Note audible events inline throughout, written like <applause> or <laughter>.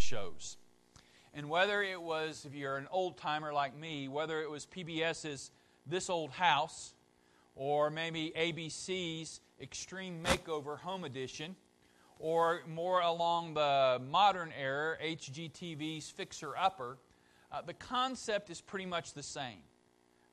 shows. And whether it was, if you're an old timer like me, whether it was PBS's This Old House or maybe ABC's Extreme Makeover Home Edition, or more along the modern era, HGTV's Fixer Upper, uh, the concept is pretty much the same.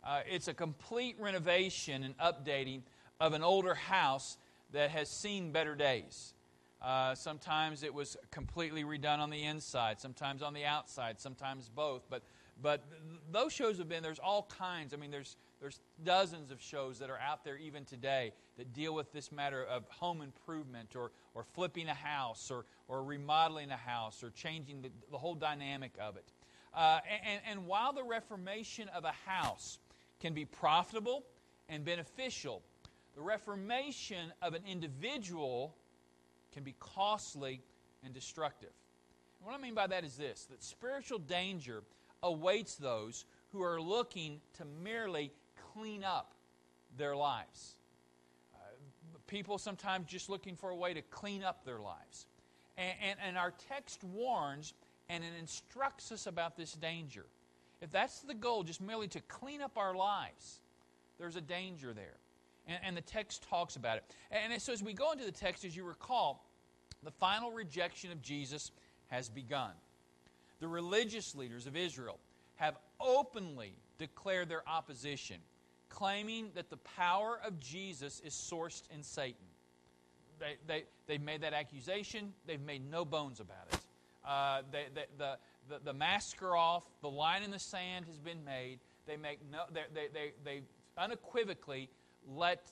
Uh, it's a complete renovation and updating of an older house that has seen better days. Uh, sometimes it was completely redone on the inside, sometimes on the outside, sometimes both. But, but those shows have been, there's all kinds. I mean, there's, there's dozens of shows that are out there even today that deal with this matter of home improvement or, or flipping a house or, or remodeling a house or changing the, the whole dynamic of it. Uh, and, and while the reformation of a house can be profitable and beneficial, the reformation of an individual can be costly and destructive. And what I mean by that is this that spiritual danger awaits those who are looking to merely clean up their lives. Uh, people sometimes just looking for a way to clean up their lives. And, and, and our text warns and it instructs us about this danger. If that's the goal, just merely to clean up our lives, there's a danger there. And, and the text talks about it. And so as we go into the text, as you recall, the final rejection of Jesus has begun. The religious leaders of Israel have openly declared their opposition, claiming that the power of Jesus is sourced in Satan. They, they, they've made that accusation, they've made no bones about it. Uh, they, they, the, the, the are off, the line in the sand has been made. They, make no, they, they, they, they unequivocally let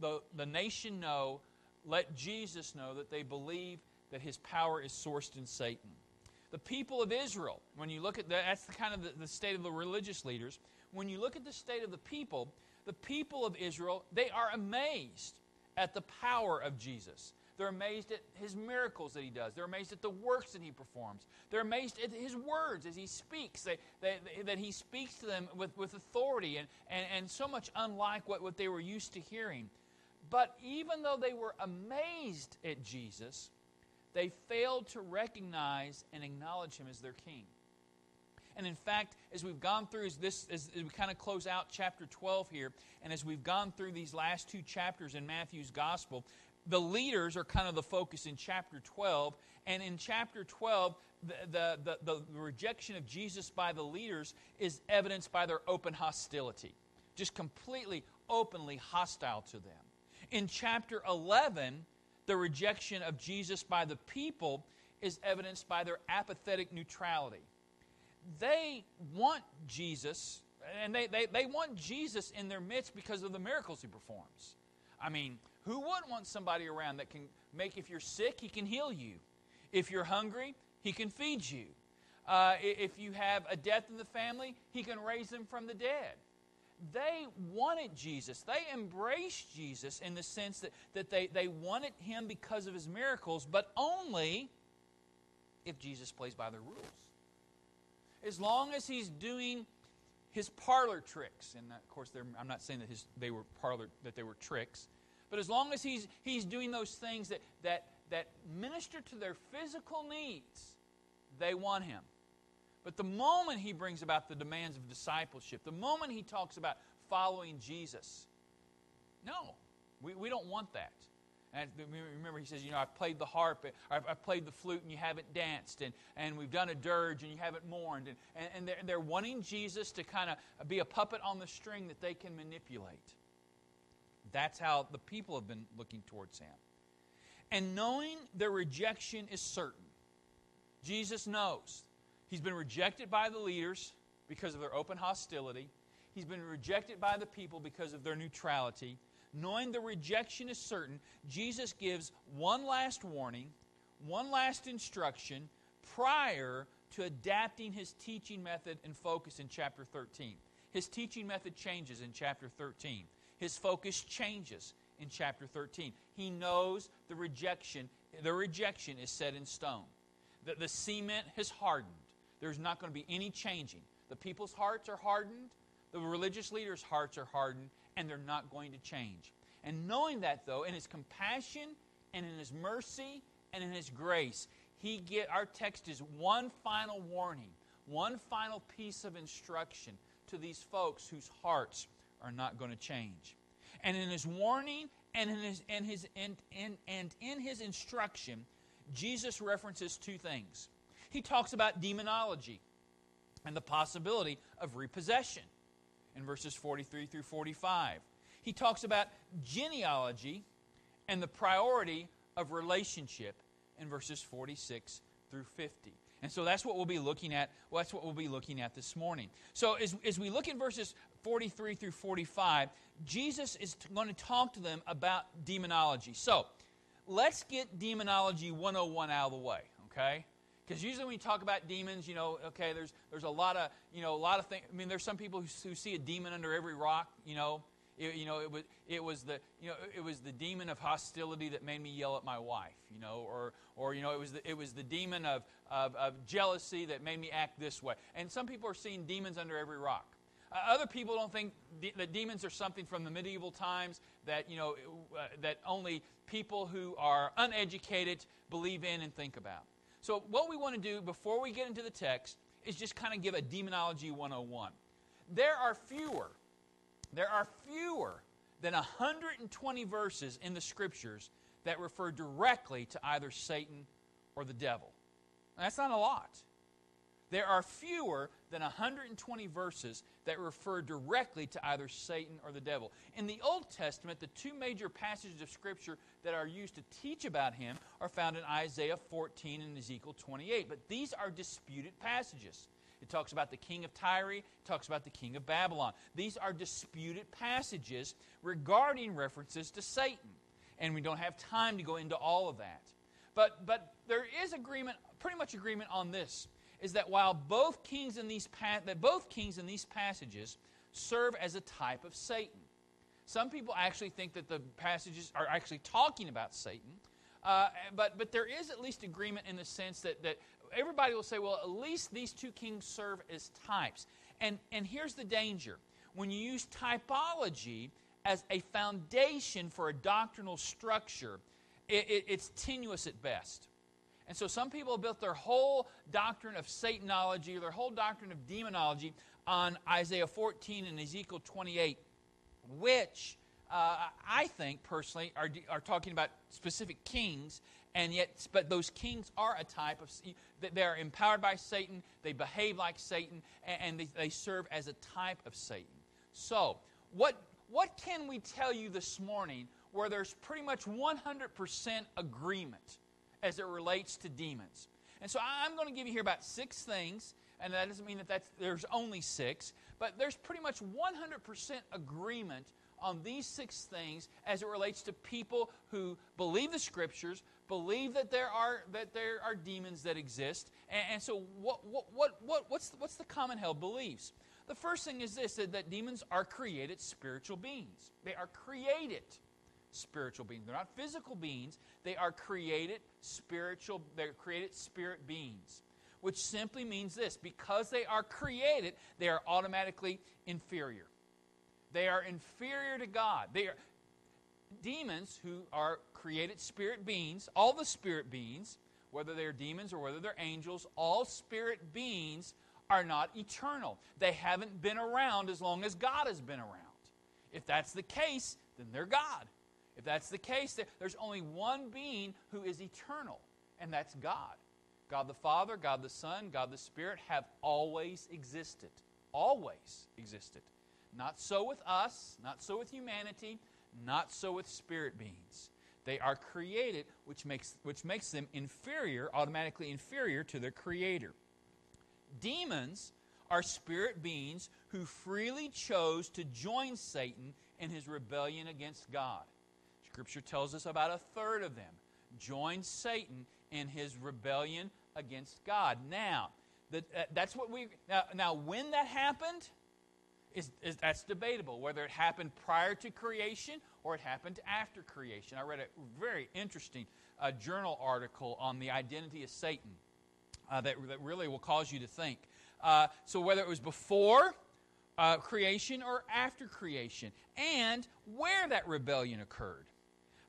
the, the nation know let Jesus know that they believe that his power is sourced in Satan. The people of Israel, when you look at that, that's the kind of the, the state of the religious leaders. When you look at the state of the people, the people of Israel, they are amazed at the power of Jesus. They're amazed at his miracles that he does. They're amazed at the works that he performs. They're amazed at his words as he speaks, they, they, that he speaks to them with, with authority and, and, and so much unlike what, what they were used to hearing. But even though they were amazed at Jesus, they failed to recognize and acknowledge him as their king. And in fact, as we've gone through this, as, we kind of close out chapter 12 here, and as we've gone through these last two chapters in Matthew's gospel, the leaders are kind of the focus in chapter 12. And in chapter 12, the, the, the, the rejection of Jesus by the leaders is evidenced by their open hostility, just completely openly hostile to them. In chapter 11, the rejection of Jesus by the people is evidenced by their apathetic neutrality. They want Jesus, and they, they, they want Jesus in their midst because of the miracles he performs. I mean, who wouldn't want somebody around that can make, if you're sick, he can heal you? If you're hungry, he can feed you. Uh, if you have a death in the family, he can raise them from the dead they wanted Jesus. They embraced Jesus in the sense that, that they, they wanted him because of his miracles, but only if Jesus plays by their rules. As long as he's doing his parlor tricks, and of course, I'm not saying that his, they were parlor that they were tricks, but as long as he's, he's doing those things that, that, that minister to their physical needs, they want him. But the moment he brings about the demands of discipleship, the moment he talks about following Jesus, no, we, we don't want that. And remember, he says, you know, I've played the harp, I've, I've, played the flute, and you haven't danced, and, and we've done a dirge, and you haven't mourned. And, and, and they're, they're wanting Jesus to kind of be a puppet on the string that they can manipulate. That's how the people have been looking towards him. And knowing their rejection is certain, Jesus knows He's been rejected by the leaders because of their open hostility. He's been rejected by the people because of their neutrality. Knowing the rejection is certain, Jesus gives one last warning, one last instruction prior to adapting his teaching method and focus in chapter 13. His teaching method changes in chapter 13. His focus changes in chapter 13. He knows the rejection, the rejection is set in stone. That the cement has hardened there's not going to be any changing. The people's hearts are hardened, the religious leaders' hearts are hardened, and they're not going to change. And knowing that, though, in His compassion and in His mercy and in His grace, he get our text is one final warning, one final piece of instruction to these folks whose hearts are not going to change. And in his warning and in his, and, his, and, and, and in his instruction, Jesus references two things. He talks about demonology and the possibility of repossession in verses 43 through 45. He talks about genealogy and the priority of relationship in verses 46 through 50. And so that's what we'll be looking at. Well, that's what we'll be looking at this morning. So as, as we look in verses 43 through 45, Jesus is going to talk to them about demonology. So let's get demonology 101 out of the way, okay? Because usually when you talk about demons, you know, okay, there's there's a lot of you know a lot of things. I mean, there's some people who, who see a demon under every rock, you know, it, you know, it was, it was the, you know, it was the demon of hostility that made me yell at my wife, you know, or, or you know, it was the, it was the demon of, of, of jealousy that made me act this way. And some people are seeing demons under every rock. Uh, other people don't think de- that demons are something from the medieval times that, you know, uh, that only people who are uneducated believe in and think about. So, what we want to do before we get into the text is just kind of give a demonology 101. There are fewer there are fewer than 120 verses in the scriptures that refer directly to either Satan or the devil. that's not a lot. There are fewer than 120 verses that refer directly to either Satan or the devil. In the Old Testament, the two major passages of Scripture that are used to teach about him are found in Isaiah 14 and Ezekiel 28. But these are disputed passages. It talks about the king of Tyre, it talks about the king of Babylon. These are disputed passages regarding references to Satan. And we don't have time to go into all of that. But, but there is agreement, pretty much agreement on this, is that while both kings in these that both kings in these passages serve as a type of Satan. Some people actually think that the passages are actually talking about Satan. Uh, but, but there is at least agreement in the sense that, that everybody will say, well, at least these two kings serve as types. And, and here's the danger when you use typology as a foundation for a doctrinal structure, it, it, it's tenuous at best. And so some people have built their whole doctrine of Satanology, or their whole doctrine of demonology on Isaiah 14 and Ezekiel 28, which uh, I think personally are, are talking about specific kings and yet but those kings are a type of they're empowered by satan they behave like satan and they, they serve as a type of satan. So what what can we tell you this morning where there's pretty much 100% agreement as it relates to demons and so i'm going to give you here about six things and that doesn't mean that that's, there's only six but there's pretty much 100% agreement on these six things as it relates to people who believe the scriptures, believe that there are that there are demons that exist. And, and so what, what, what, what, what's, what's the common held beliefs? The first thing is this that, that demons are created spiritual beings. They are created spiritual beings. They're not physical beings, they are created spiritual, they're created spirit beings. Which simply means this because they are created, they are automatically inferior. They are inferior to God. They are demons who are created spirit beings, all the spirit beings, whether they're demons or whether they're angels, all spirit beings are not eternal. They haven't been around as long as God has been around. If that's the case, then they're God. If that's the case, there's only one being who is eternal, and that's God. God the Father, God the Son, God the Spirit have always existed. Always existed. Not so with us, not so with humanity, not so with spirit beings. They are created, which makes, which makes them inferior, automatically inferior to their Creator. Demons are spirit beings who freely chose to join Satan in his rebellion against God. Scripture tells us about a third of them joined Satan in his rebellion against God. Now, that, uh, that's what we now, now when that happened is, is, that's debatable whether it happened prior to creation or it happened after creation. I read a very interesting uh, journal article on the identity of Satan uh, that, that really will cause you to think. Uh, so, whether it was before uh, creation or after creation, and where that rebellion occurred.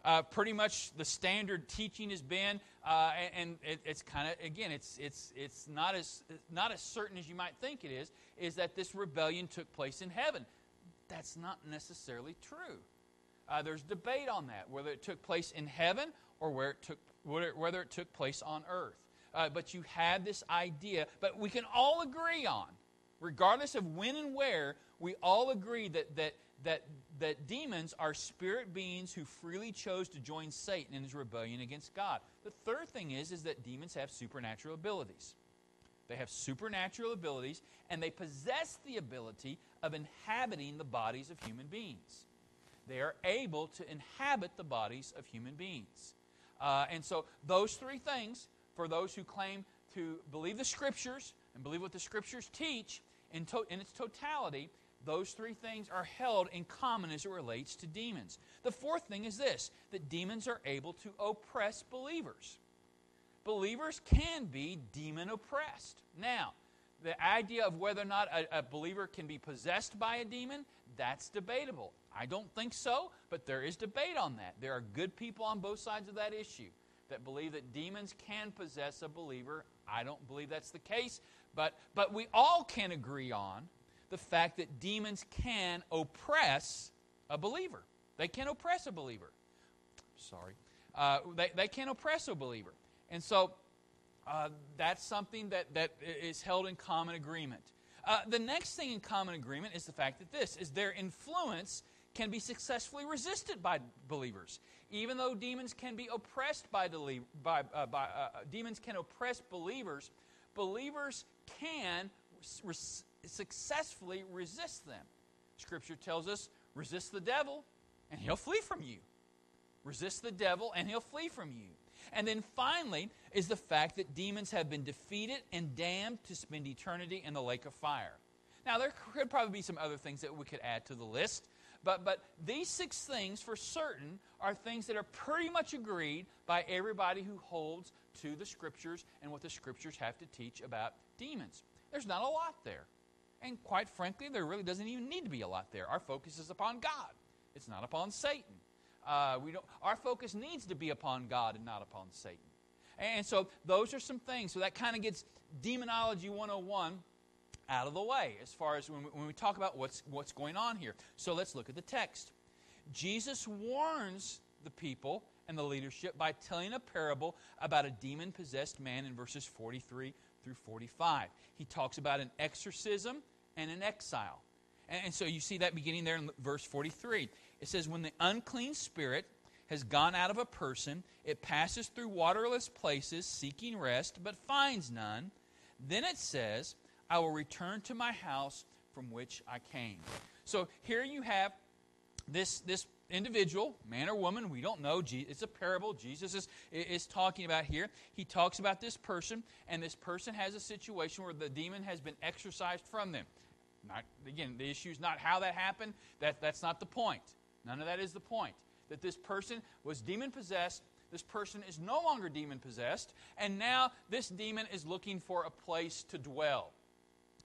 Uh, pretty much the standard teaching has been, uh, and, it, it's kind of again, it's it's it's not as not as certain as you might think it is. Is that this rebellion took place in heaven? That's not necessarily true. Uh, there's debate on that, whether it took place in heaven or where it took, whether it took place on earth. Uh, but you have this idea, but we can all agree on, regardless of when and where, we all agree that, that, that, that demons are spirit beings who freely chose to join Satan in his rebellion against God. The third thing is, is that demons have supernatural abilities. They have supernatural abilities, and they possess the ability of inhabiting the bodies of human beings. They are able to inhabit the bodies of human beings. Uh, and so, those three things, for those who claim to believe the Scriptures and believe what the Scriptures teach in, to- in its totality, those three things are held in common as it relates to demons. The fourth thing is this that demons are able to oppress believers. Believers can be demon oppressed. Now, the idea of whether or not a, a, believer can be possessed by a demon, that's debatable. I don't think so, but there is debate on that. There are good people on both sides of that issue that believe that demons can possess a believer. I don't believe that's the case, but, but we all can agree on the fact that demons can oppress a believer. They can oppress a believer. Sorry. Uh, they, they can oppress a believer. And so uh, that's something that, that is held in common agreement. Uh, the next thing in common agreement is the fact that this is their influence can be successfully resisted by believers. Even though demons can be oppressed by, by, uh, by uh, demons can oppress believers, believers can res- successfully resist them. Scripture tells us, resist the devil and he'll flee from you. Resist the devil and he'll flee from you. And then finally is the fact that demons have been defeated and damned to spend eternity in the lake of fire. Now, there could probably be some other things that we could add to the list, but, but these six things, for certain, are things that are pretty much agreed by everybody who holds to the Scriptures and what the Scriptures have to teach about demons. There's not a lot there. And quite frankly, there really doesn't even need to be a lot there. Our focus is upon God, it's not upon Satan. Uh, we don't, our focus needs to be upon God and not upon Satan. And so those are some things. So that kind of gets Demonology 101 out of the way as far as when we, when we talk about what's, what's going on here. So let's look at the text. Jesus warns the people and the leadership by telling a parable about a demon possessed man in verses 43 through 45. He talks about an exorcism and an exile. And, so you see that beginning there in verse 43. It says, When the unclean spirit has gone out of a person, it passes through waterless places seeking rest, but finds none. Then it says, I will return to my house from which I came. So here you have this, this individual, man or woman, we don't know. It's a parable Jesus is, is talking about here. He talks about this person, and this person has a situation where the demon has been exorcised from them. Not, again, the issue is not how that happened. That, that's not the point. None of that is the point. That this person was demon possessed. This person is no longer demon possessed. And now this demon is looking for a place to dwell.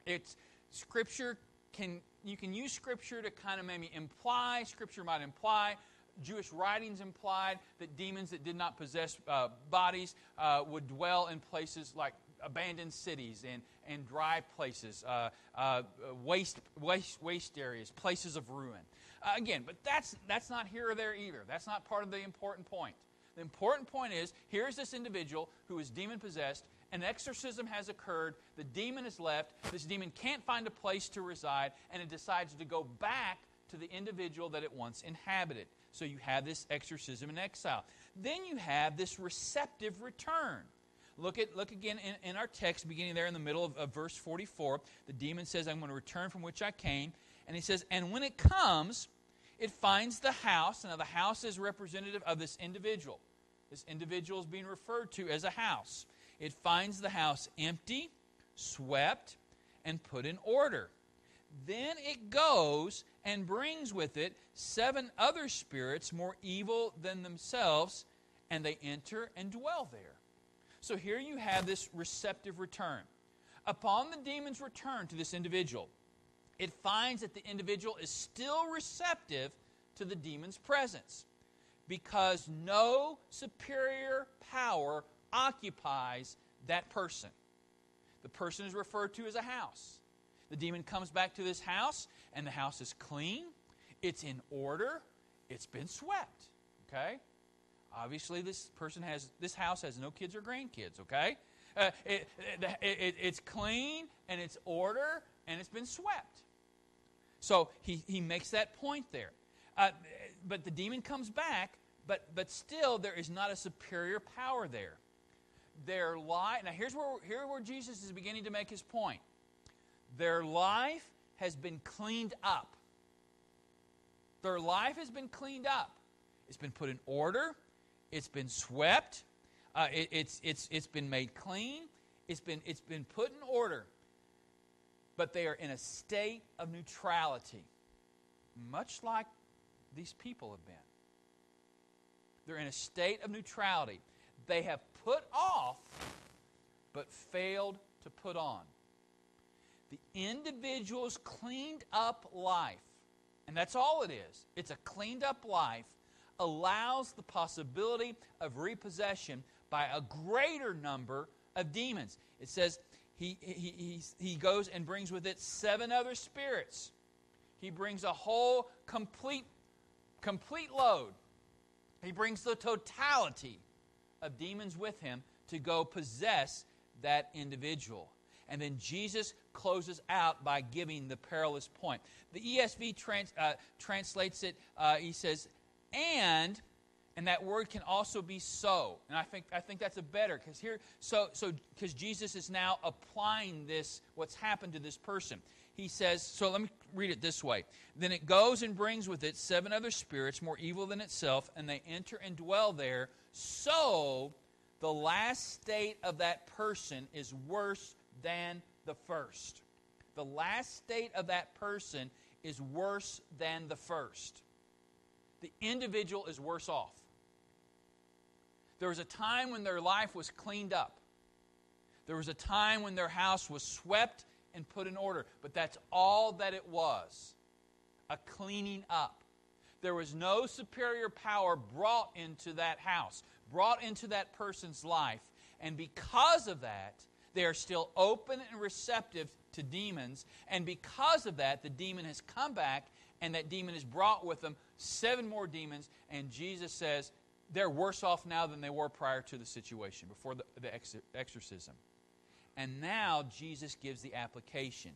It's scripture can you can use scripture to kind of maybe imply scripture might imply Jewish writings implied that demons that did not possess uh, bodies uh, would dwell in places like abandoned cities and, and dry places, uh, uh waste, waste, waste areas, places of ruin. Uh, again, but that's, that's not here or there either. That's not part of the important point. The important point is here's this individual who is demon possessed an exorcism has occurred, the demon is left, this demon can't find a place to reside, and it decides to go back to the individual that it once inhabited. So you have this exorcism and exile. Then you have this receptive return. Look at look again in, in our text, beginning there in the middle of, of verse 44. The demon says, I'm going to return from which I came. And he says, And when it comes, it finds the house. Now, the house is representative of this individual. This individual is being referred to as a house it finds the house empty, swept, and put in order. Then it goes and brings with it seven other spirits more evil than themselves, and they enter and dwell there. So here you have this receptive return. Upon the demon's return to this individual, it finds that the individual is still receptive to the demon's presence. because no superior power occupies that person. The person is referred to as a house. The demon comes back to this house, and the house is clean, it's in order, it's been swept. Okay? Obviously, this person has, this house has no kids or grandkids, okay? Uh, it, it, it, it's clean, and it's order, and it's been swept. So he, he makes that point there. Uh, but the demon comes back, but, but still there is not a superior power there. Their life, now here's where, here where Jesus is beginning to make his point. Their life has been cleaned up. Their life has been cleaned up. It's been put in order. It's been swept. Uh, it, it's, it's, it's been made clean. It's been, it's been put in order. But they are in a state of neutrality, much like these people have been. They're in a state of neutrality. They have put off, but failed to put on. The individual's cleaned up life, and that's all it is it's a cleaned up life, allows the possibility of repossession by a greater number of demons. It says he, he, he, he goes and brings with it seven other spirits. He brings a whole complete, complete load. He brings the totality of demons with him to go possess that individual. And then Jesus closes out by giving the perilous point. The ESV trans, uh, translates it, uh, he says, and and that word can also be so and i think i think that's a better because here so so because jesus is now applying this what's happened to this person he says so let me read it this way then it goes and brings with it seven other spirits more evil than itself and they enter and dwell there so the last state of that person is worse than the first the last state of that person is worse than the first the individual is worse off. There was a time when their life was cleaned up. There was a time when their house was swept and put in order. But that's all that it was a cleaning up. There was no superior power brought into that house, brought into that person's life. And because of that, they are still open and receptive to demons. And because of that, the demon has come back and that demon has brought with them seven more demons, and Jesus says they're worse off now than they were prior to the situation, before the, the exorcism. And now Jesus gives the application.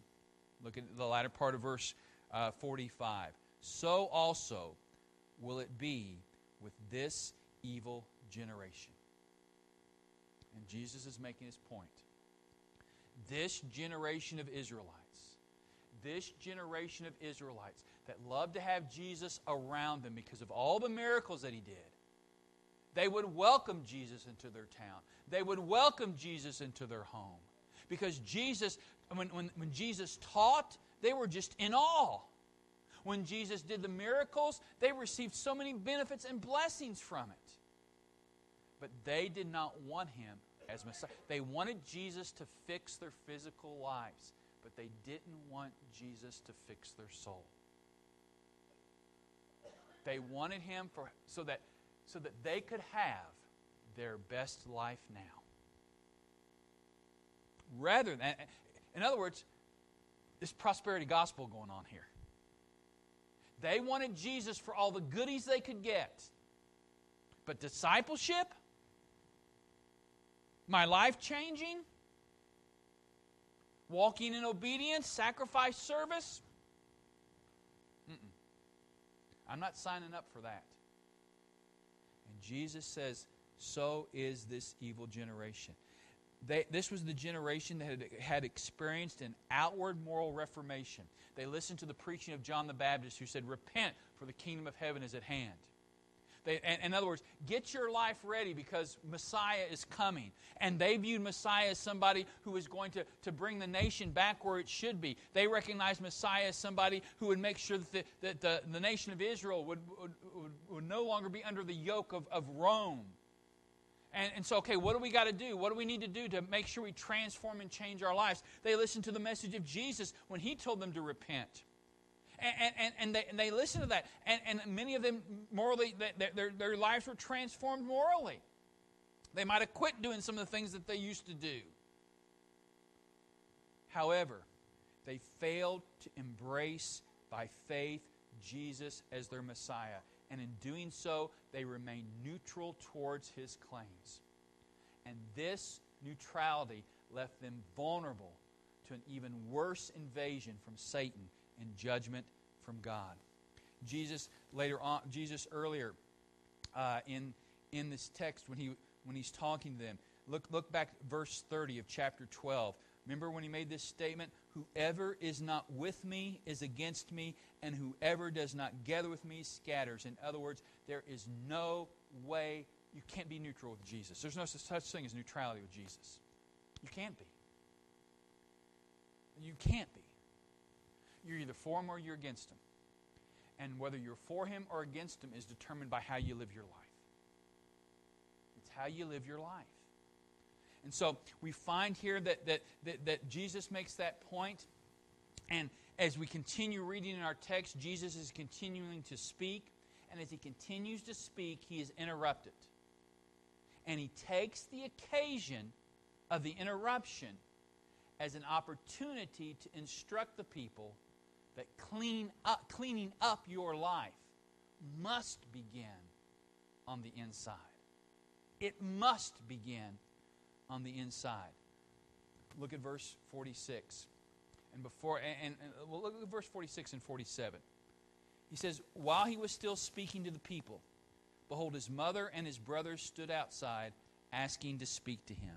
Look at the latter part of verse uh, 45. So also will it be with this evil generation. And Jesus is making his point. This generation of Israelites, this generation of Israelites that loved to have Jesus around them because of all the miracles that he did. They would welcome Jesus into their town. They would welcome Jesus into their home. Because Jesus, when, when, when Jesus taught, they were just in awe. When Jesus did the miracles, they received so many benefits and blessings from it. But they did not want him as Messiah. They wanted Jesus to fix their physical lives, but they didn't want Jesus to fix their soul. They wanted him for, so, that, so that they could have their best life now. Rather than, in other words, this prosperity gospel going on here. They wanted Jesus for all the goodies they could get. But discipleship, my life changing, walking in obedience, sacrifice, service, I'm not signing up for that. And Jesus says, So is this evil generation. They, this was the generation that had, had experienced an outward moral reformation. They listened to the preaching of John the Baptist, who said, Repent, for the kingdom of heaven is at hand. They, and, in other words, get your life ready because Messiah is coming. And they viewed Messiah as somebody who was going to, to bring the nation back where it should be. They recognized Messiah as somebody who would make sure that the, that the, the nation of Israel would, would, would, would no longer be under the yoke of, of Rome. And, and, so, okay, what do we got to do? What do we need to do to make sure we transform and change our lives? They listened to the message of Jesus when he told them to repent. And, and, and, they, and they listened to that. And, and many of them, morally, their, their, their lives were transformed morally. They might have quit doing some of the things that they used to do. However, they failed to embrace by faith Jesus as their Messiah. And in doing so, they remained neutral towards his claims. And this neutrality left them vulnerable to an even worse invasion from Satan and judgment from God. Jesus later on, Jesus earlier uh, in in this text when he when he's talking to them, look look back verse 30 of chapter 12. Remember when he made this statement? Whoever is not with me is against me, and whoever does not gather with me scatters. In other words, there is no way you can't be neutral with Jesus. There's no such thing as neutrality with Jesus. You can't be. You can't be. You're either for him or you're against him. And whether you're for him or against him is determined by how you live your life. It's how you live your life. And so we find here that, that, that, that Jesus makes that point. And as we continue reading in our text, Jesus is continuing to speak. And as he continues to speak, he is interrupted. And he takes the occasion of the interruption as an opportunity to instruct the people that clean up, cleaning up your life must begin on the inside. It must begin on the inside. Look at verse 46. And before and, and well, look at verse 46 and 47. He says, While he was still speaking to the people, behold, his mother and his brothers stood outside asking to speak to him.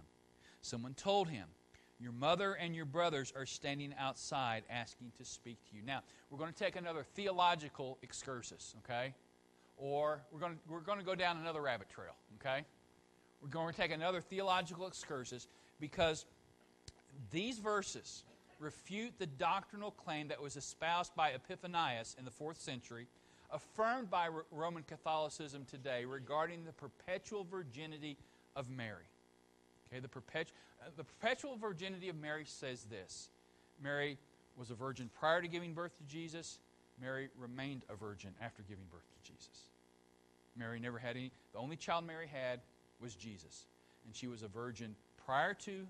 Someone told him, Your mother and your brothers are standing outside asking to speak to you. Now, we're going to take another theological excursus, okay? Or we're going to, we're going to go down another rabbit trail, okay? We're going to take another theological excursus because these verses refute the doctrinal claim that was espoused by Epiphanius in the fourth century, affirmed by Roman Catholicism today regarding the perpetual virginity of Mary. Okay, the, perpetu- uh, the perpetual virginity of Mary says this Mary was a virgin prior to giving birth to Jesus. Mary remained a virgin after giving birth to Jesus. Mary never had any, the only child Mary had was Jesus. And she was a virgin prior to,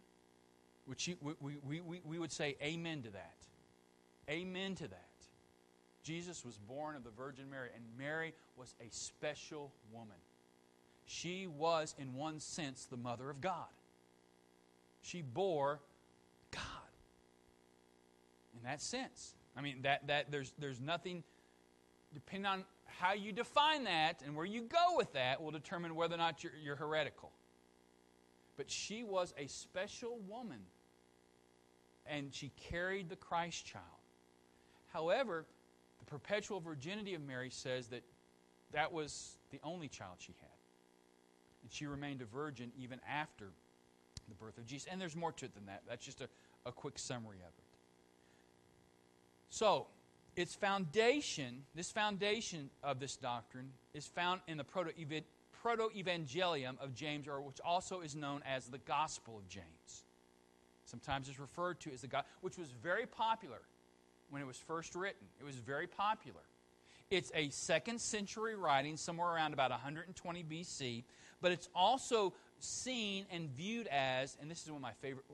which she, we, we, we, we would say amen to that. Amen to that. Jesus was born of the Virgin Mary, and Mary was a special woman. She was, in one sense, the mother of God. She bore God. In that sense. I mean, that, that there's, there's nothing, depending on how you define that and where you go with that, will determine whether or not you're, you're heretical. But she was a special woman, and she carried the Christ child. However, the perpetual virginity of Mary says that that was the only child she had. And she remained a virgin even after the birth of Jesus. And there's more to it than that. That's just a, a quick summary of it. So, its foundation, this foundation of this doctrine, is found in the proto evangelium of James, or which also is known as the Gospel of James. Sometimes it's referred to as the God, which was very popular when it was first written. It was very popular. It's a second century writing, somewhere around about 120 BC, but it's also seen and viewed as, and this is one of my favorite,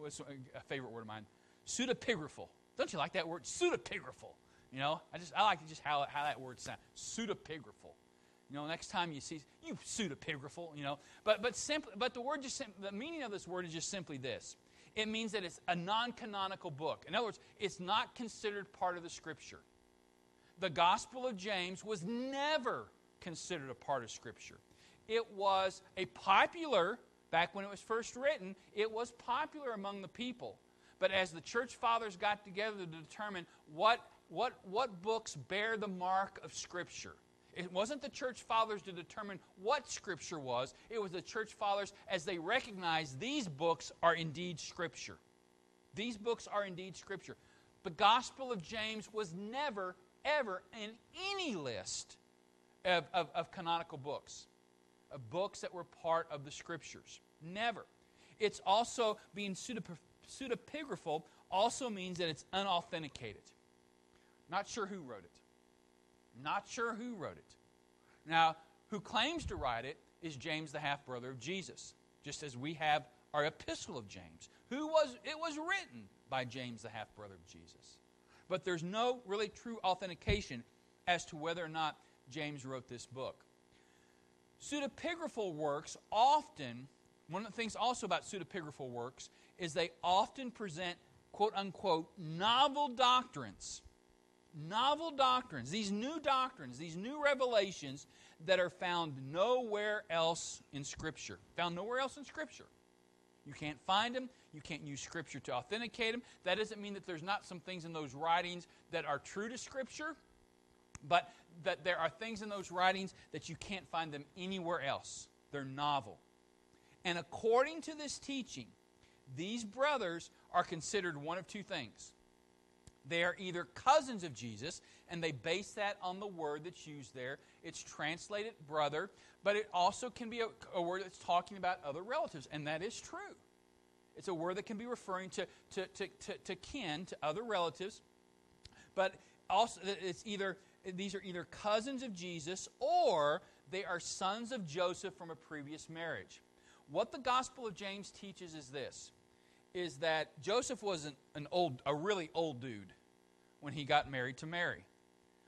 a favorite word of mine, pseudepigraphal. Don't you like that word? Pseudepigraphal. You know, I just I like just how, how that word sounds. Pseudepigraphal. You know, next time you see you pseudepigraphal, you know. But but simply but the word just the meaning of this word is just simply this. It means that it's a non-canonical book. In other words, it's not considered part of the scripture. The Gospel of James was never considered a part of scripture. It was a popular back when it was first written, it was popular among the people. But as the church fathers got together to determine what what, what books bear the mark of Scripture. It wasn't the church fathers to determine what Scripture was, it was the church fathers as they recognized these books are indeed Scripture. These books are indeed Scripture. The Gospel of James was never, ever in any list of, of, of canonical books, of books that were part of the Scriptures. Never. It's also being pseudepigraphal also means that it's unauthenticated. Not sure who wrote it. Not sure who wrote it. Now, who claims to write it is James, the half brother of Jesus, just as we have our epistle of James. Who was it was written by James, the half brother of Jesus. But there's no really true authentication as to whether or not James wrote this book. Pseudepigraphal works often, one of the things also about pseudepigraphal works is they often present quote unquote novel doctrines. Novel doctrines, these new doctrines, these new revelations that are found nowhere else in Scripture. Found nowhere else in Scripture. You can't find them. You can't use Scripture to authenticate them. That doesn't mean that there's not some things in those writings that are true to Scripture, but that there are things in those writings that you can't find them anywhere else. They're novel. And according to this teaching, these brothers are considered one of two things. They are either cousins of Jesus, and they base that on the word that's used there. It's translated brother, but it also can be a, a word that's talking about other relatives, and that is true. It's a word that can be referring to, to, to, to, to kin, to other relatives, but also it's either these are either cousins of Jesus or they are sons of Joseph from a previous marriage. What the Gospel of James teaches is this is that Joseph was an, an old a really old dude when he got married to Mary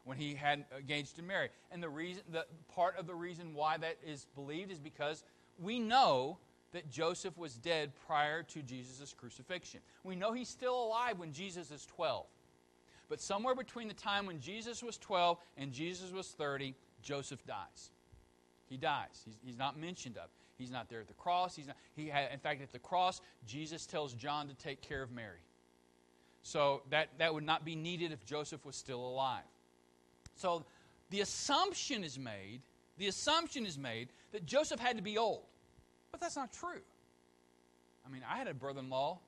when he had engaged to Mary. And the reason, the part of the reason why that is believed is because we know that Joseph was dead prior to Jesus' crucifixion. We know he's still alive when Jesus is 12. But somewhere between the time when Jesus was 12 and Jesus was 30, Joseph dies. He dies. He's, he's not mentioned of. He's not there at the cross. He's not, he had, in fact, at the cross, Jesus tells John to take care of Mary. So that, that would not be needed if Joseph was still alive. So the assumption is made, the assumption is made that Joseph had to be old. But that's not true. I mean, I had a brother in law,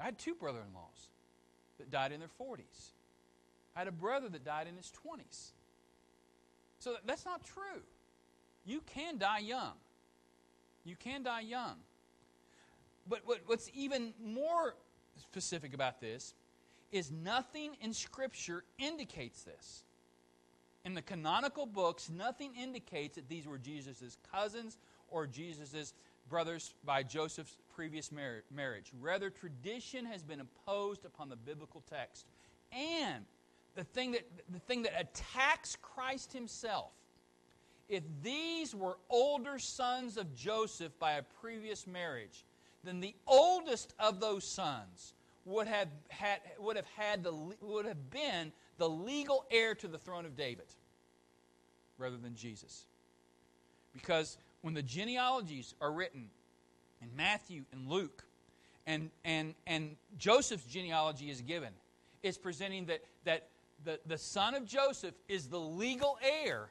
I had two brother in laws that died in their 40s. I had a brother that died in his 20s. So that's not true. You can die young. You can die young. But what's even more specific about this is nothing in Scripture indicates this. In the canonical books, nothing indicates that these were Jesus' cousins or Jesus' brothers by Joseph's previous marriage. Rather, tradition has been imposed upon the biblical text. And the thing that, the thing that attacks Christ himself, if these were older sons of Joseph by a previous marriage, then the oldest of those sons would have had, would have, had the, would have been the legal heir to the throne of David rather than Jesus. Because when the genealogies are written in Matthew and Luke, and, and, and Joseph's genealogy is given, it's presenting that, that the, the son of Joseph is the legal heir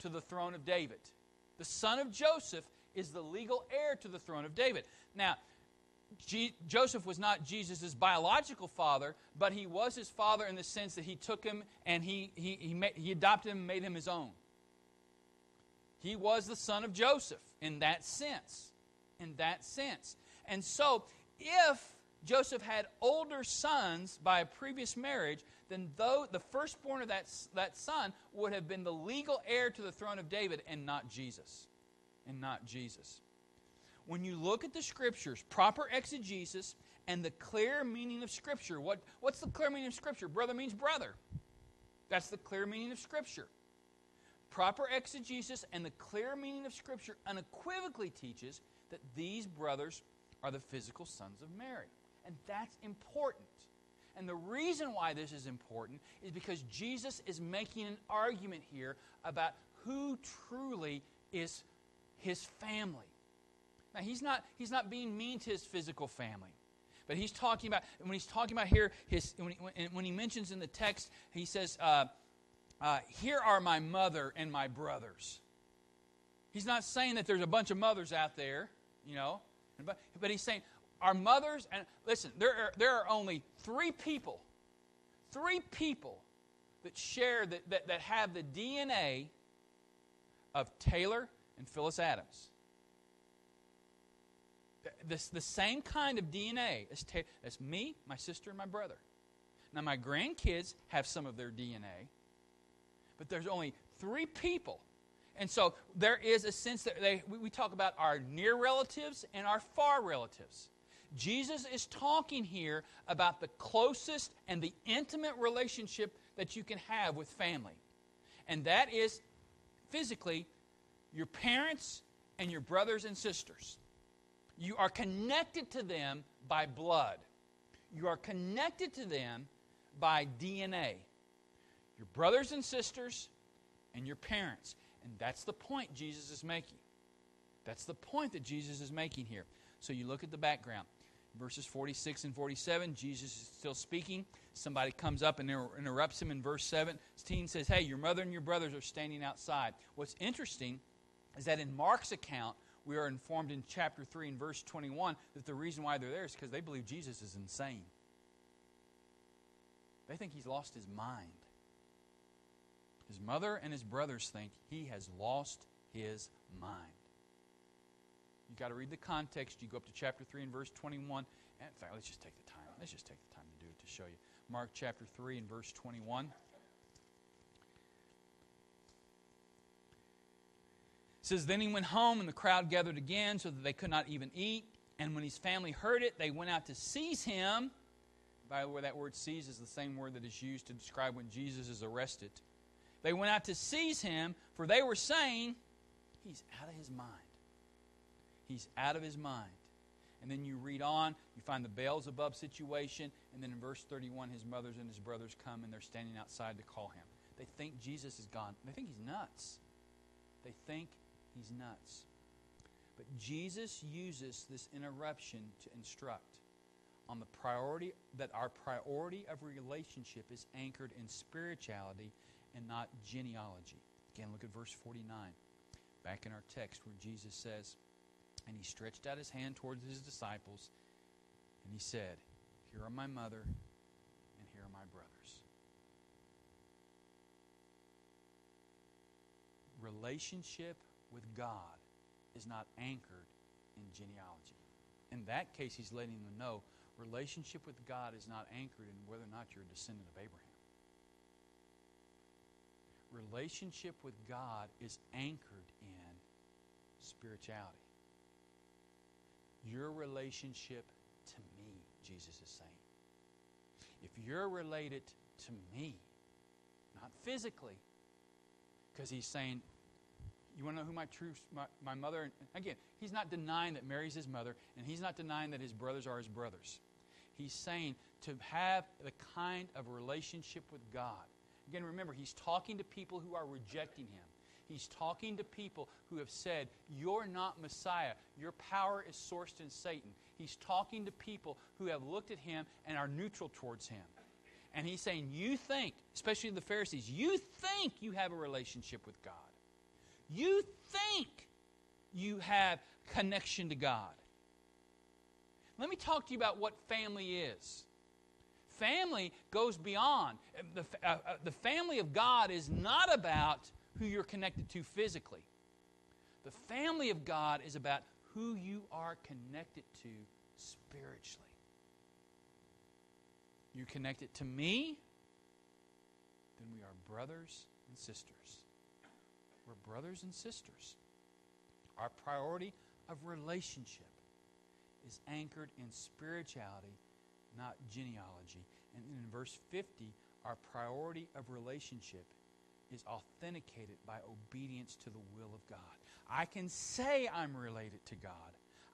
to the throne of David. The son of Joseph is the legal heir to the throne of David. Now, G- Joseph was not Jesus' biological father, but he was his father in the sense that he took him and he, he, he, he adopted him and made him his own. He was the son of Joseph in that sense. In that sense. And so, if Joseph had older sons by a previous marriage, then though the firstborn of that, that son would have been the legal heir to the throne of David and not Jesus. And not Jesus when you look at the scriptures, proper exegesis, and the clear meaning of Scripture, what, what's the clear meaning of Scripture? Brother means brother. That's the clear meaning of Scripture. Proper exegesis and the clear meaning of Scripture unequivocally teaches that these brothers are the physical sons of Mary. And that's important. And the reason why this is important is because Jesus is making an argument here about who truly is his family. Now, he's not, he's not being mean to his physical family. But he's talking about, when he's talking about here, his, when, he, when he mentions in the text, he says, uh, uh, Here are my mother and my brothers. He's not saying that there's a bunch of mothers out there, you know, but, but he's saying, Our mothers, and listen, there are, there are only three people, three people that share, that, that, that have the DNA of Taylor and Phyllis Adams the, the same kind of DNA as, ta- as me, my sister, and my brother. Now, my grandkids have some of their DNA, but there's only three people. And so there is a sense that they, we talk about our near relatives and our far relatives. Jesus is talking here about the closest and the intimate relationship that you can have with family. And that is physically your parents and your brothers and sisters. You are connected to them by blood. You are connected to them by DNA. Your brothers and sisters and your parents. And that's the point Jesus is making. That's the point that Jesus is making here. So you look at the background. Verses 46 and 47, Jesus is still speaking. Somebody comes up and interrupts him in verse 17, says, Hey, your mother and your brothers are standing outside. What's interesting is that in Mark's account, we are informed in chapter 3 and verse 21 that the reason why they're there is because they believe Jesus is insane. They think he's lost his mind. His mother and his brothers think he has lost his mind. You've got to read the context. You go up to chapter 3 and verse 21. And in fact, let's just take the time. Let's just take the time to do it to show you. Mark chapter 3 and verse 21. Says, Then he went home, and the crowd gathered again so that they could not even eat. And when his family heard it, they went out to seize him. By the way, that word seize is the same word that is used to describe when Jesus is arrested. They went out to seize him, for they were saying, He's out of his mind. He's out of his mind. And then you read on, you find the Beelzebub situation, and then in verse 31, his mothers and his brothers come and they're standing outside to call him. They think Jesus is gone. They think he's nuts. They think he's nuts. But Jesus uses this interruption to instruct on the priority that our priority of relationship is anchored in spirituality and not genealogy. Again, look at verse 49, back in our text where Jesus says, And he stretched out his hand towards his disciples, and he said, Here are my mother, and here are my brothers. Relationship with God is not anchored in genealogy. In that case, he's letting them know relationship with God is not anchored in whether or not you're a descendant of Abraham relationship with God is anchored in spirituality. Your relationship to me, Jesus is saying. If you're related to me, not physically, because he's saying, you want to know who my true, my, my mother, again, he's not denying that Mary's his mother, and he's not denying that his brothers are his brothers. He's saying to have the kind of relationship with God Again, remember, he's talking to people who are rejecting him. He's talking to people who have said, You're not Messiah. Your power is sourced in Satan. He's talking to people who have looked at him and are neutral towards him. And he's saying, You think, especially the Pharisees, you think you have a relationship with God. You think you have connection to God. Let me talk to you about what family is family goes beyond. The, uh, uh, the family of God is not about who you're connected to physically. The family of God is about who you are connected to spiritually. You're connected to me, then we are brothers and sisters. We're brothers and sisters. Our priority of relationship is anchored in spirituality not genealogy. And in verse 50, our priority of relationship is authenticated by obedience to the will of God. I can say I'm related to God.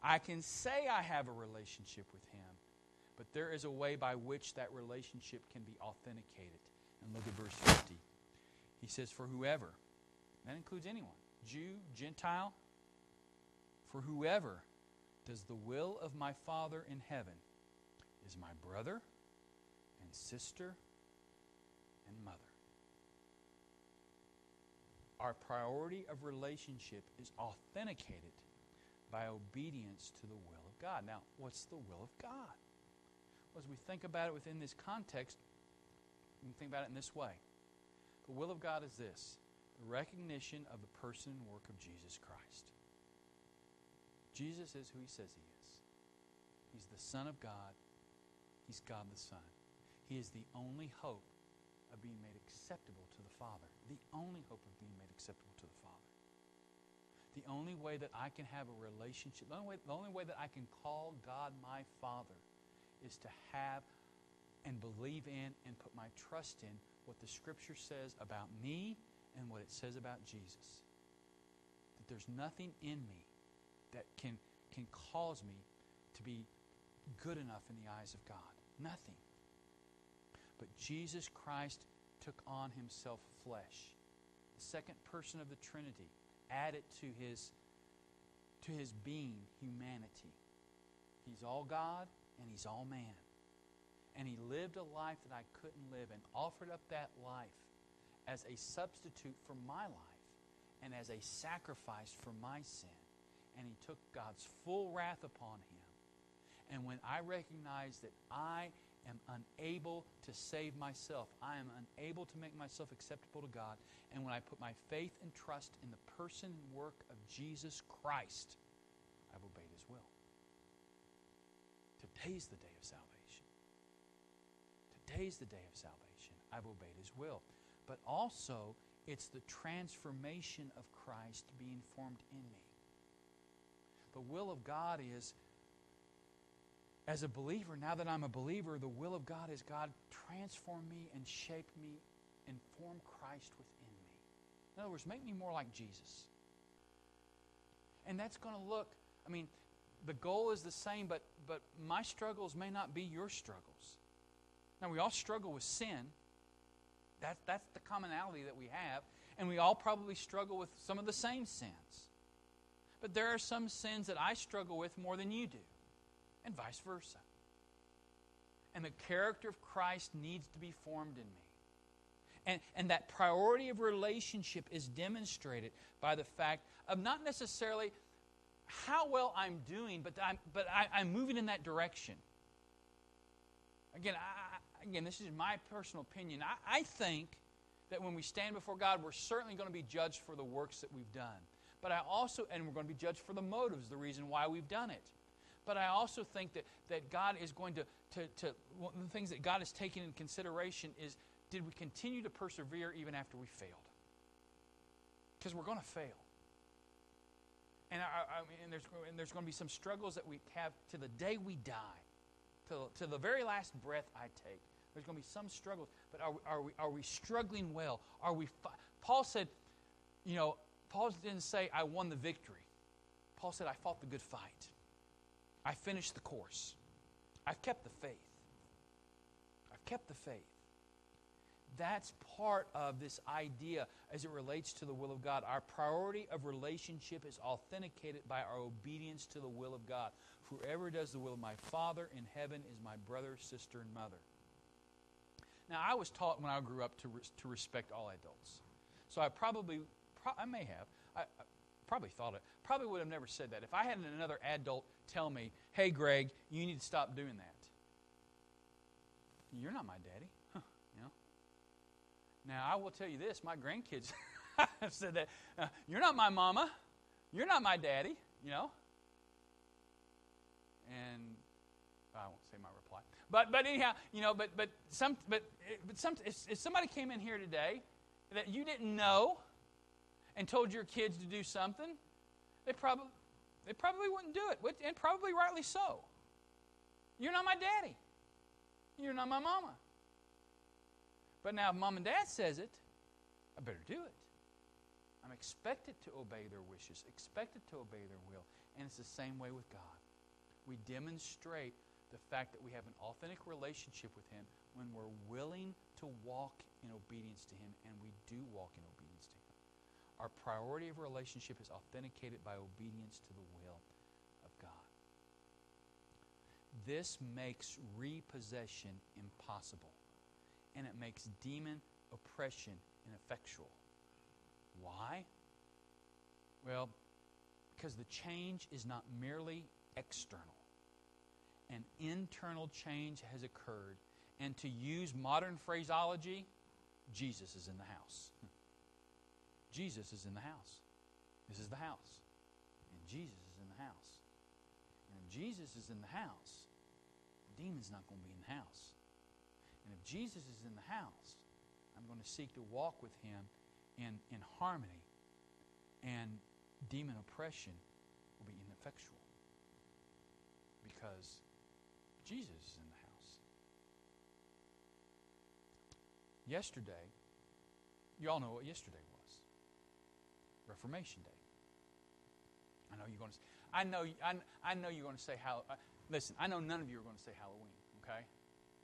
I can say I have a relationship with Him. But there is a way by which that relationship can be authenticated. And look at verse 50. He says, For whoever, that includes anyone, Jew, Gentile, for whoever does the will of my Father in heaven is my brother and sister and mother. Our priority of relationship is authenticated by obedience to the will of God. Now, what's the will of God? Well, as we think about it within this context, we can think about it in this way. The will of God is this recognition of the person and work of Jesus Christ. Jesus is who he says he is. He's the Son of God He's God the Son. He is the only hope of being made acceptable to the Father. The only hope of being made acceptable to the Father. The only way that I can have a relationship, the only way, the only way that I can call God my Father is to have and believe in and put my trust in what the Scripture says about me and what it says about Jesus. That there's nothing in me that can, can cause me to be good enough in the eyes of God. Nothing. But Jesus Christ took on himself flesh. The second person of the Trinity added to his, to his being humanity. He's all God and he's all man. And he lived a life that I couldn't live and offered up that life as a substitute for my life and as a sacrifice for my sin. And he took God's full wrath upon him. And when I recognize that I am unable to save myself, I am unable to make myself acceptable to God, and when I put my faith and trust in the person and work of Jesus Christ, I've obeyed his will. Today's the day of salvation. Today's the day of salvation. I've obeyed his will. But also, it's the transformation of Christ being formed in me. The will of God is, as a believer, now that I'm a believer, the will of God is God transform me and shape me and form Christ within me. In other words, make me more like Jesus. And that's going to look, I mean, the goal is the same, but, but my struggles may not be your struggles. Now, we all struggle with sin. That's, that's the commonality that we have. And we all probably struggle with some of the same sins. But there are some sins that I struggle with more than you do, and vice versa. And the character of Christ needs to be formed in me. And, and that priority of relationship is demonstrated by the fact of not necessarily how well I'm doing, but I'm, but I, am moving in that direction. Again, again, this is my personal opinion. I, I think that when we stand before God, we're certainly going to be judged for the works that we've done. But I also, and we're going to be judged for the motives, the reason why we've done it. But I also think that, that God is going to, to, to, one of the things that God is taking in consideration is did we continue to persevere even after we failed? Because we're going to fail. And, I, I mean, and, there's, and there's going to be some struggles that we have to the day we die, to, to the very last breath I take. There's going to be some struggles. But are, are, we, are we struggling well? Are we fi- Paul said, you know, Paul didn't say, I won the victory. Paul said, I fought the good fight. I finished the course. I've kept the faith. I've kept the faith. That's part of this idea as it relates to the will of God. Our priority of relationship is authenticated by our obedience to the will of God. Whoever does the will of my Father in heaven is my brother, sister, and mother. Now, I was taught when I grew up to, to respect all adults. So I probably, pro- I may have, I, I probably thought it, probably would have never said that. If I had another adult tell me, hey, Greg, you need to stop doing that. You're not my daddy. <laughs> you know. Now, I will tell you this my grandkids <laughs> have said that. Uh, you're not my mama. You're not my daddy, you know. And I won't. But, but anyhow, you know, but, but, some, but, but some, if, if somebody came in here today that you didn't know and told your kids to do something, they probably, they probably wouldn't do it, and probably rightly so. You're not my daddy. You're not my mama. But now, if mom and dad says it, I better do it. I'm expected to obey their wishes, expected to obey their will. And it's the same way with God. We demonstrate the fact that we have an authentic relationship with Him when we're willing to walk in obedience to Him, and we do walk in obedience to Him. Our priority of relationship is authenticated by obedience to the will of God. This makes repossession impossible and it makes demon oppression ineffectual. Why? Well, because the change is not merely external. An internal change has occurred. And to use modern phraseology, Jesus is in the house. <laughs> Jesus is in the house. This is the house. And Jesus is in the house. And if Jesus is in the house, the demon's not going to be in the house. And if Jesus is in the house, I'm going to seek to walk with Him in, in harmony, and demon oppression will be ineffectual because Jesus is in the house. Yesterday, you all know what yesterday was Reformation Day. I know you're going to. I know. I, I know you're going to say how. Uh, listen, I know none of you are going to say Halloween. Okay,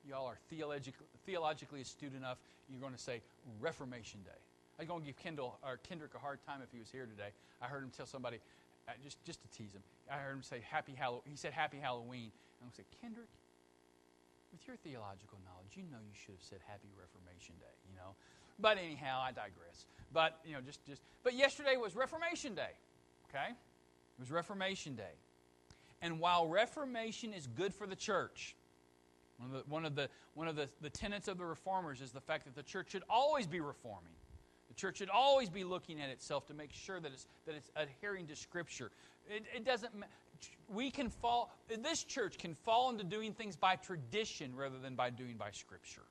y'all are theologically, theologically astute enough. You're going to say Reformation Day. I'm going to give Kendall or Kendrick a hard time if he was here today. I heard him tell somebody, uh, just just to tease him. I heard him say Happy Halloween. He said Happy Halloween. I'm going to say Kendrick. With your theological knowledge, you know you should have said Happy Reformation Day. You know, but anyhow, I digress. But you know, just just. But yesterday was Reformation Day. Okay, it was Reformation Day, and while Reformation is good for the church. One of, the, one of, the, one of the, the tenets of the reformers is the fact that the church should always be reforming. The church should always be looking at itself to make sure that it's, that it's adhering to Scripture. It, it doesn't. We can fall. This church can fall into doing things by tradition rather than by doing by Scripture.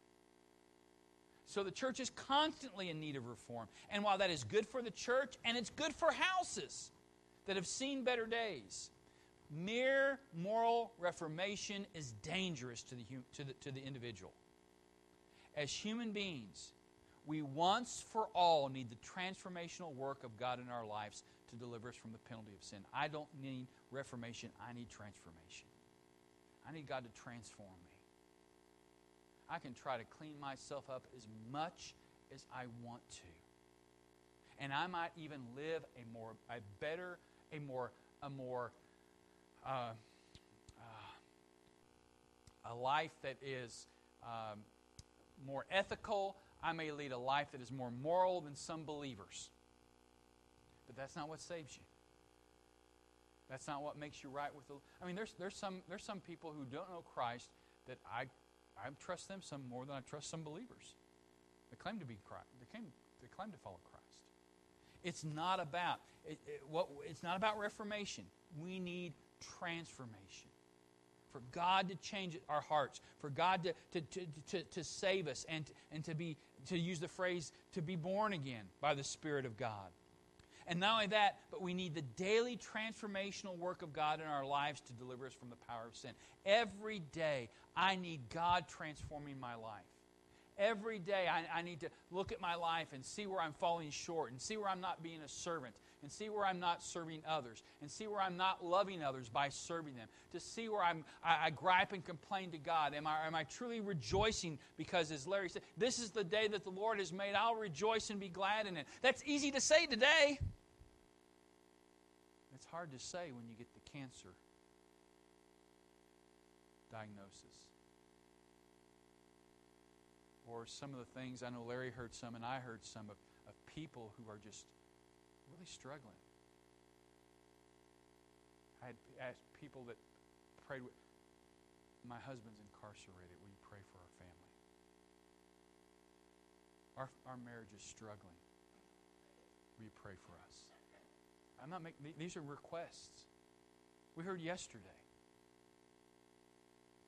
So the church is constantly in need of reform. And while that is good for the church and it's good for houses that have seen better days, mere moral reformation is dangerous to the, to the, to the individual. As human beings, we once for all need the transformational work of God in our lives to deliver us from the penalty of sin. I don't need reformation, I need transformation. I need God to transform me. I can try to clean myself up as much as I want to. And I might even live a more a better, a more a more uh, uh, a life that is um, more ethical. I may lead a life that is more moral than some believers. But that's not what saves you. That's not what makes you right with the. I mean, there's, there's, some, there's some people who don't know Christ that I, I trust them some more than I trust some believers. They claim to be Christ. They claim, they claim to follow Christ. It's not about it, it, what, it's not about reformation. We need transformation. For God to change our hearts, for God to, to, to, to, to save us, and, and to, be, to use the phrase, to be born again by the Spirit of God. And not only that, but we need the daily transformational work of God in our lives to deliver us from the power of sin. Every day, I need God transforming my life. Every day, I, I, need to look at my life and see where I'm falling short and see where I'm not being a servant and see where I'm not serving others, and see where I'm not loving others by serving them, to see where I'm, I, I gripe and complain to God. Am I, am I truly rejoicing because, as Larry said, this is the day that the Lord has made. I'll rejoice and be glad in it. That's easy to say today. Hard to say when you get the cancer diagnosis. Or some of the things, I know Larry heard some and I heard some of, of people who are just really struggling. I had asked people that prayed with, my husband's incarcerated. Will you pray for our family? Our, our marriage is struggling. Will you pray for us? I'm not making, these are requests. We heard yesterday.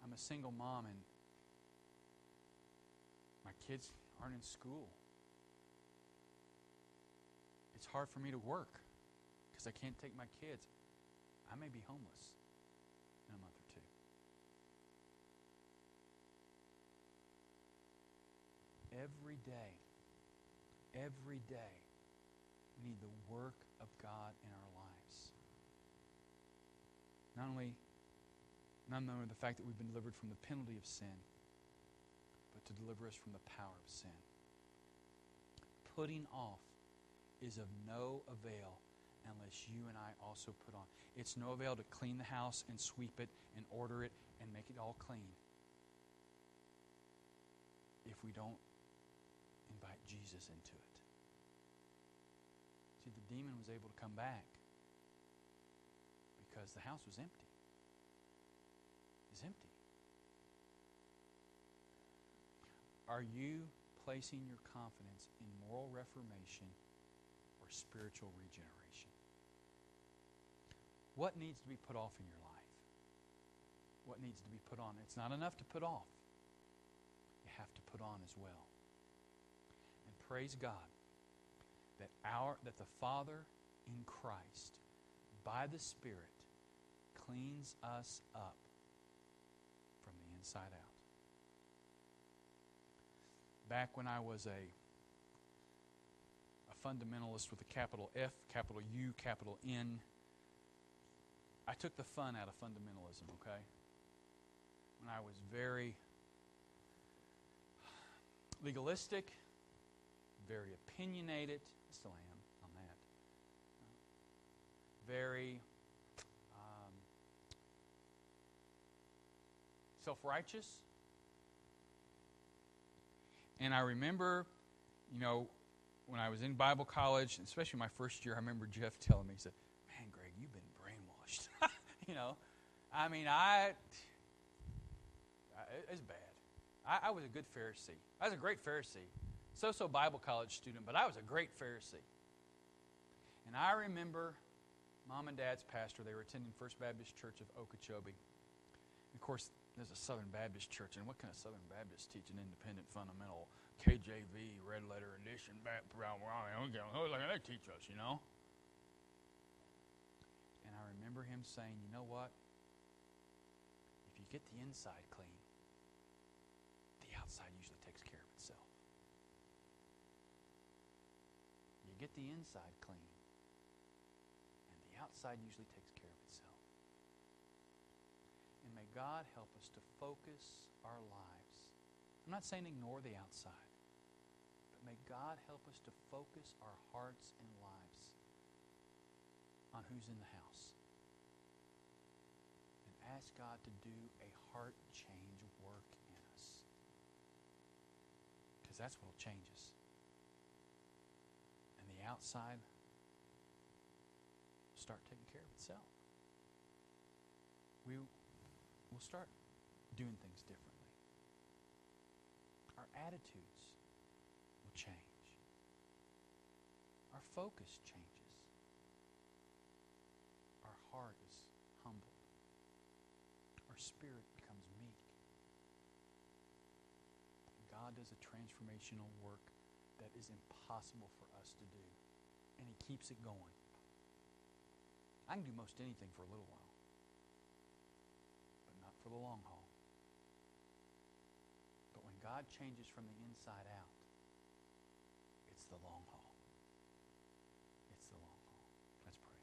I'm a single mom and my kids aren't in school it's hard for me to work because I can't take my kids. I may be homeless in a month or two. Every day, every day, we need the work of God in our lives. Not only, not only the fact that we've been delivered from the penalty of sin, but to deliver us from the power of sin. Putting off is of no avail unless you and I also put on. It's no avail to clean the house and sweep it and order it and make it all clean if we don't invite Jesus into it. Demon was able to come back because the house was empty. It's empty. Are you placing your confidence in moral reformation? or spiritual regeneration. What needs to be put off in your life? What needs to be put on? It's not enough to put off, you have to put on as well. And praise God that our that the Father in Christ by the Spirit cleans us up from the inside out. Back when I was a a fundamentalist with a capital F, capital U, capital N, I took the fun out of fundamentalism, okay? When I was very legalistic, very opinionated, I still am on that. Very um, self righteous. And I remember, you know, when I was in Bible college, especially my first year, I remember Jeff telling me, he said, Man, Greg, you've been brainwashed. <laughs> you know, I mean, I, it's bad. I, I was a good Pharisee. I was a great Pharisee. So so Bible college student, but I was a great Pharisee. And I remember mom and dad's pastor, they were attending First Baptist Church of Okeechobee. And of course, there's a Southern Baptist church, and what kind of Southern Baptist teach an independent fundamental KJV, red letter edition, background? Are they teach us, you know? And I remember him saying, you know what? If you get the inside clean, the outside usually takes care of itself. You get the inside clean, and the outside usually takes care of itself. And may God help us to focus our lives. I'm not saying ignore the outside, but may God help us to focus our hearts and lives on who's in the house. And ask God to do a heart change work in us. Because that's what will change us. Outside start taking care of itself. We we'll start doing things differently. Our attitudes will change. Our focus changes. Our heart is humbled. Our spirit becomes meek. God does a transformational work that is impossible for us to do. And He keeps it going. I can do most anything for a little while but not for the long haul. But when God changes from the inside out, it's the long haul. It's the long haul. Let's pray.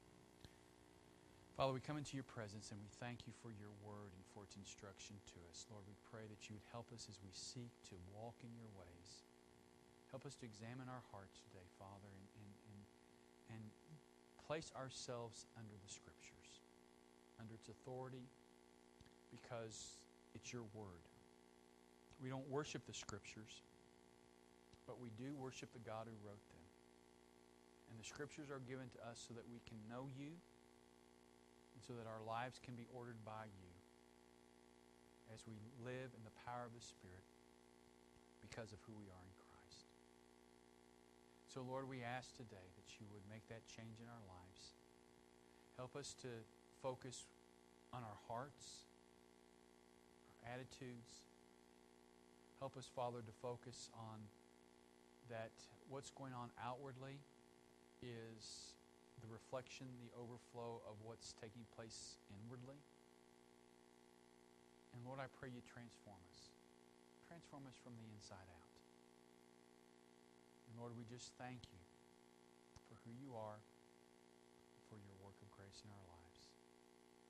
Father, we come into your presence and we thank you for your word and for its instruction to us. Lord, we pray that you would help us as we seek to walk in your ways. Help us to examine our hearts today, Father, and, place ourselves under the Scriptures, under its authority, because it's your word. We don't worship the scriptures, but we do worship the God who wrote them. And the scriptures are given to us so that we can know you and so that our lives can be ordered by you as we live in the power of the Spirit because of who we are. So, Lord, we ask today that you would make that change in our lives. Help us to focus on our hearts our attitudes. Help us, Father, to focus on that what's going on outwardly is the reflection, the overflow of what's taking place inwardly. And Lord, I pray you transform us. Transform us from the inside out. And Lord, we just thank you for who you are, for your work of grace in our lives.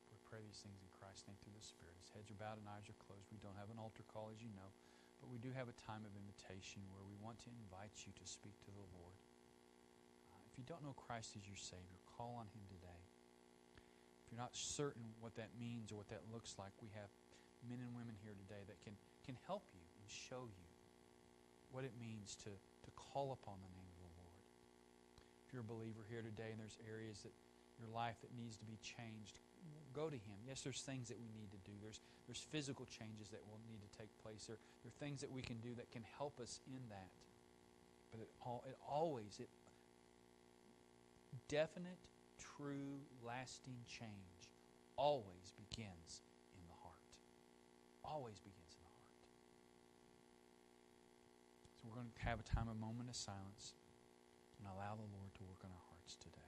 We pray these things in Christ's name through the Spirit. Heads are bowed and eyes are closed. We don't have an altar call, as you know, but we do have a time of invitation where we want to invite you to speak to the Lord. Uh, if you don't know Christ as your Savior, call on Him today. If you're not certain what that means or what that looks like, we have men and women here today that can, can help you and show you what it means to, to call upon the name of the Lord. If you're a believer here today and there's areas that your life that needs to be changed, go to Him. Yes, there's things that we need to do. There's, there's physical changes that will need to take place. There, there are things that we can do that can help us in that. But it, all, it always, it, definite, true, lasting change always begins in the heart. Always begins in the heart. So we're going to have a time, a moment of silence, and allow the Lord to work on our hearts today.